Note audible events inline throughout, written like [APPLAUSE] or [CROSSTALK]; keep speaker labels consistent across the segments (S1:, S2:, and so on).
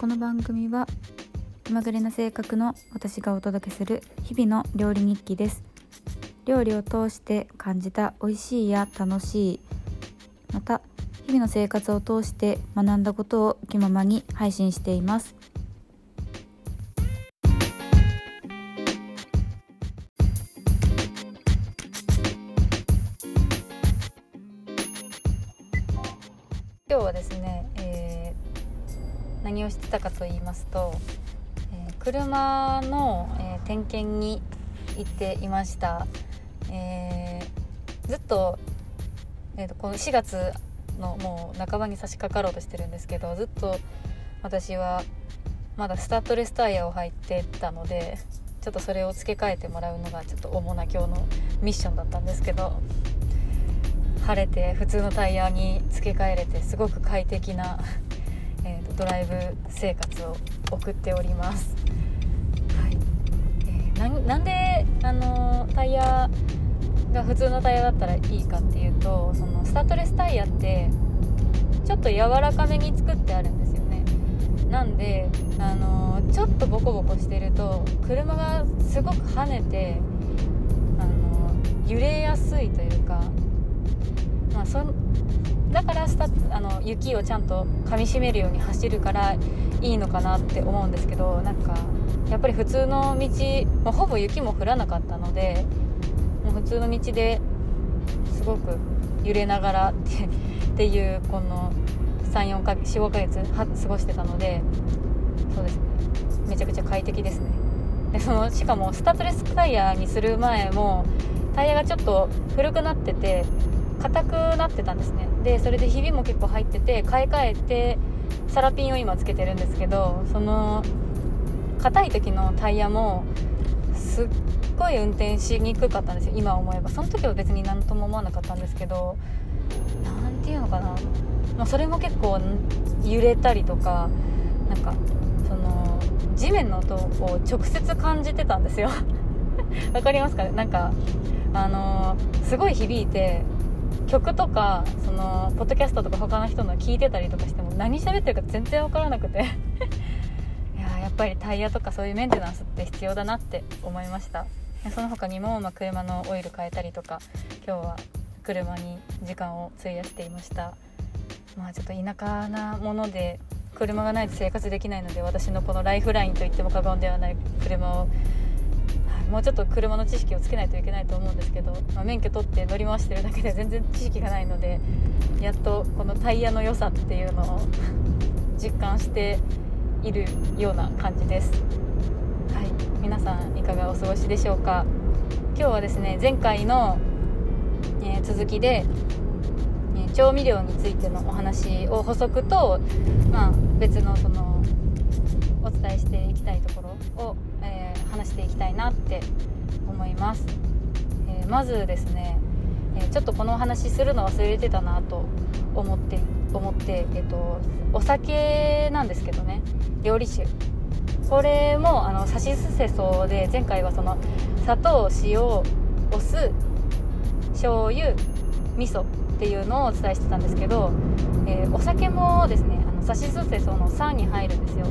S1: この番組は気まぐれな性格の私がお届けする日々の料理日記です。料理を通して感じた美味しいや楽しいまた日々の生活を通して学んだことを気ままに配信しています。何をしてたかと言いますと、えー車の、えー点検に行っていました、えーずっと,、えーとこの4月のもう半ばに差し掛かろうとしてるんですけどずっと私はまだスタッドレスタイヤを履いてたのでちょっとそれを付け替えてもらうのがちょっと主な今日のミッションだったんですけど晴れて普通のタイヤに付け替えれてすごく快適な、ドライブ生活を送っております。はいえーなんで、あのタイヤが普通のタイヤだったらいいかっていうとそのスタッドレスタイヤってちょっと柔らかめに作ってあるんですよねなんで、あのちょっとボコボコしてると車がすごく跳ねて、あの揺れやすいというかまあ、そだからスタあの雪をちゃんと噛みしめるように走るからいいのかなって思うんですけどなんかやっぱり普通の道、まあ、ほぼ雪も降らなかったのでもう普通の道ですごく揺れながらって [LAUGHS] っていうこの34か45ヶ月は過ごしてたのでそうですね。めちゃくちゃ快適ですね。でそのしかもスタッドレスタイヤにする前もタイヤがちょっと古くなってて硬くなってたんですね。でそれでひびも結構入ってて買い替えてサラピンを今つけてるんですけどその硬い時のタイヤもすっごい運転しにくかったんですよ今思えば。その時は別に何とも思わなかったんですけど何ていうのかな、まあ、それも結構揺れたりとかなんかその地面の音を直接感じてたんですよ。[LAUGHS] わかりますかね？なんかあのーすごい響いて曲とかそのポッドキャストとか他の人の聞いてたりとかしても何喋ってるか全然分からなくて。[LAUGHS] いややっぱりタイヤとかそういうメンテナンスって必要だなって思いました。その他にも、まあ、車のオイル変えたりとか今日は車に時間を費やしていました。まあちょっと田舎なもので車がないと生活できないので私のこのライフラインといっても過言ではない車をもうちょっと車の知識をつけないといけないと思うんですけど、まあ免許取って乗り回してるだけで全然知識がないのでやっとこのタイヤの良さっていうのを [LAUGHS] 実感しているような感じです。はい。皆さんいかがお過ごしでしょうか？今日はですね前回の、えー続きで、えー調味料についてのお話を補足と、まあ、別のそのお伝えしていきたいところを、えー話していきたいなって思います、まずですね、えちょっとこのお話するの忘れてたなと思って思って、えっとお酒なんですけどね料理酒。これもあのさしすせそで前回はその砂糖塩お酢醤油味噌っていうのをお伝えしてたんですけど、えーお酒もですねあのさしすせその「さ」に入るんですよ。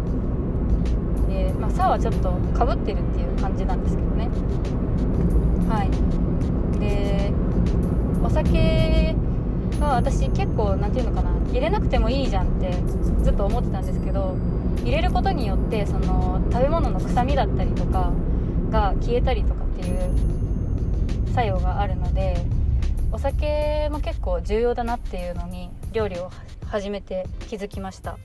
S1: で、まあ、さはちょっとかぶってるっていう感じなんですけどね。はい。でお酒は私結構何て言うのかな入れなくてもいいじゃんってずっと思ってたんですけど入れることによってその食べ物の臭みだったりとかが消えたりとかっていう作用があるのでお酒も結構重要だなっていうのに料理を始めて気づきました。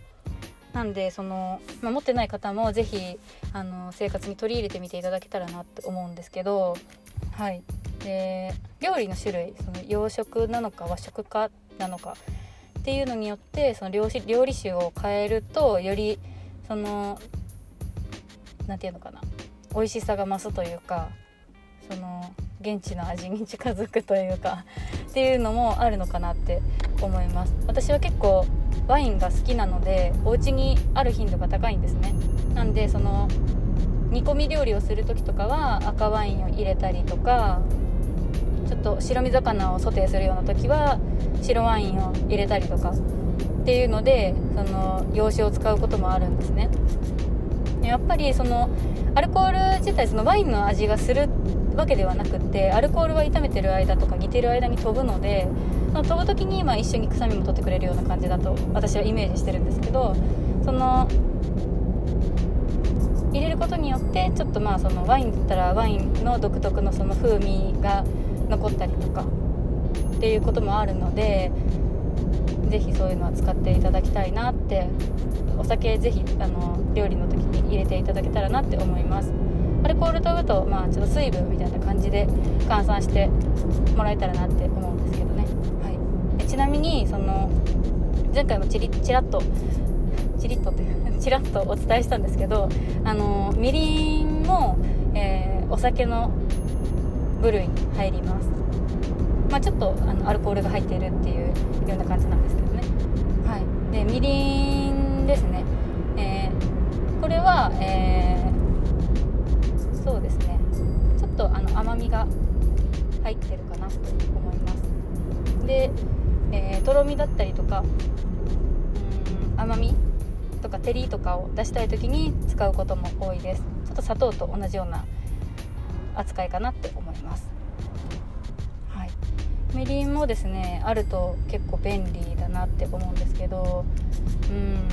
S1: なんでその、まあ持ってない方もぜひあの生活に取り入れてみていただけたらなって思うんですけどはい。で料理の種類その洋食なのか和食かなのかっていうのによってその料理料理酒を変えるとよりその何て言うのかな。美味しさが増すというかその現地の味に近づくというか [LAUGHS] っていうのもあるのかなって思います。私は結構ワインが好きなのでお家にある頻度が高いんですね。なんでその煮込み料理をする時とかは赤ワインを入れたりとかちょっと白身魚をソテーするような時は白ワインを入れたりとかっていうのでその洋酒を使うこともあるんですね。やっぱりそのアルコール自体そのワインの味がするわけではなくってアルコールは炒めてる間とか煮てる間に飛ぶのでその飛ぶ時にまあ一緒に臭みも取ってくれるような感じだと私はイメージしてるんですけどそのことによってちょっとまあそのワインだったらワインの独特のその風味が残ったりとかっていうこともあるので是非そういうのは使っていただきたいなってお酒ぜひあの料理の時に入れていただけたらなって思います。アルコール飛ぶと、まあ、ちょっと水分みたいな感じで換算してもらえたらなって思うんですけどね、はい、ちなみにその前回もチリチラッとチリッとって [LAUGHS] チラッとお伝えしたんですけどあのみりんも、えー、お酒の部類に入ります。まあ、ちょっとあのアルコールが入っているっていうような感じなんですけどね。はい。でみりんですね、えー、これは、えー、そうですね。ちょっとあの甘みが入ってるかなと思います。で、えー、とろみだったりとかうん甘みとか照りとかを出したい時に使うことも多いです。ちょっと砂糖と同じような扱いかなって思います。はい。みりんもですねあると結構便利だなって思うんですけどうん。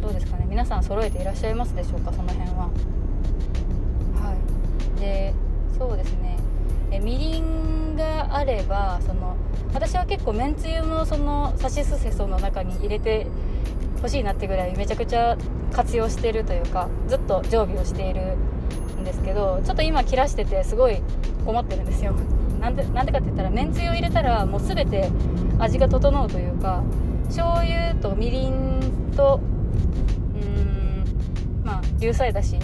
S1: どうですかね。皆さん揃えていらっしゃいますでしょうかその辺は。はい。でそうですね。えみりんがあればその私は結構めんつゆもそのさしすせその中に入れて欲しいなってぐらいめちゃくちゃ活用してるというかずっと常備をしているんですけどちょっと今切らしててすごい困ってるんですよ。[LAUGHS] なんでなんでかって言ったらめんつゆを入れたらもう全て味が整うというか醤油とみりんとうんまあ流彩だし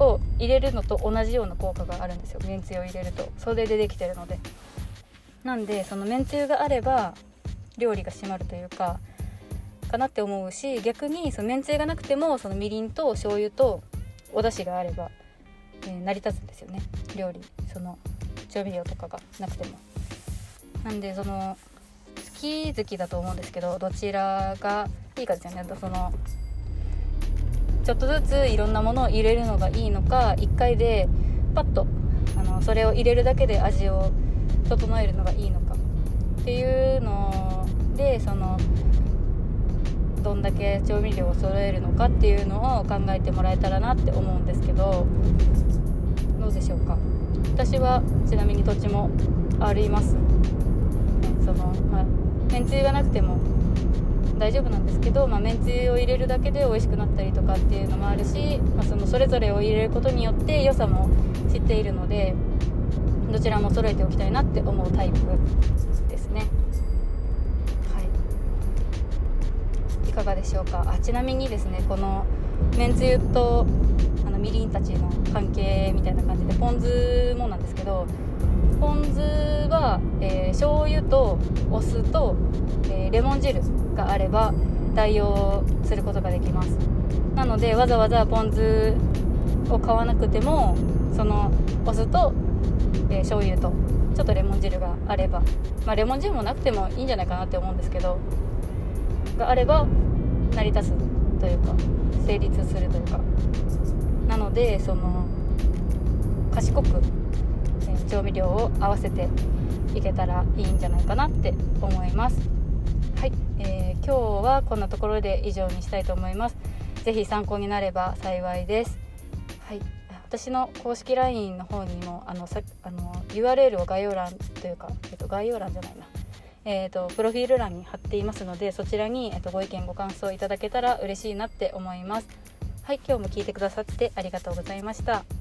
S1: を入れるのと同じような効果があるんですよ。めんつゆを入れると。それでできてるので。なんでそのめんつゆがあれば料理が締まるというかかなって思うし逆にそのめんつゆがなくてもそのみりんと醤油とお出汁があれば、えー、成り立つんですよね。料理。その調味料とかがなくても。なんでその好き好きだと思うんですけどどちらがいいかですよね。そのちょっとずついろんなものを入れるのがいいのか1回でパッとあのそれを入れるだけで味を整えるのがいいのか。っていうのでそのどんだけ調味料を揃えるのかっていうのを考えてもらえたらなって思うんですけどどうでしょうか？私はちなみにどっちもあります。そのまあめんつゆがなくても大丈夫なんですけど、まあ、めんつゆを入れるだけで美味しくなったりとかっていうのもあるし、まあ、そのそれぞれを入れることによって良さも知っているのでどちらも揃えておきたいなって思うタイプ。かがでしょうか？あちなみにですねこのめんつゆとあのみりんたちの関係みたいな感じでポン酢もなんですけどポン酢は、えー、醤油とお酢と、えー、レモン汁があれば代用することができます。なのでわざわざポン酢を買わなくてもそのお酢と、えー、醤油とちょっとレモン汁があればまあレモン汁もなくてもいいんじゃないかなって思うんですけどがあれば成り立つというか成立するというか。なのでその賢く、え、調味料を合わせていけたらいいんじゃないかなって思います。はい、えー、今日はこんなところで以上にしたいと思います。是非参考になれば幸いです。はい。私の公式 LINE の方にもあのさあの URL を概要欄というか、えっと、概要欄じゃないな。えーと、プロフィール欄に貼っていますのでそちらに、えーとご意見ご感想いただけたら嬉しいなって思います。はい今日も聞いてくださってありがとうございました。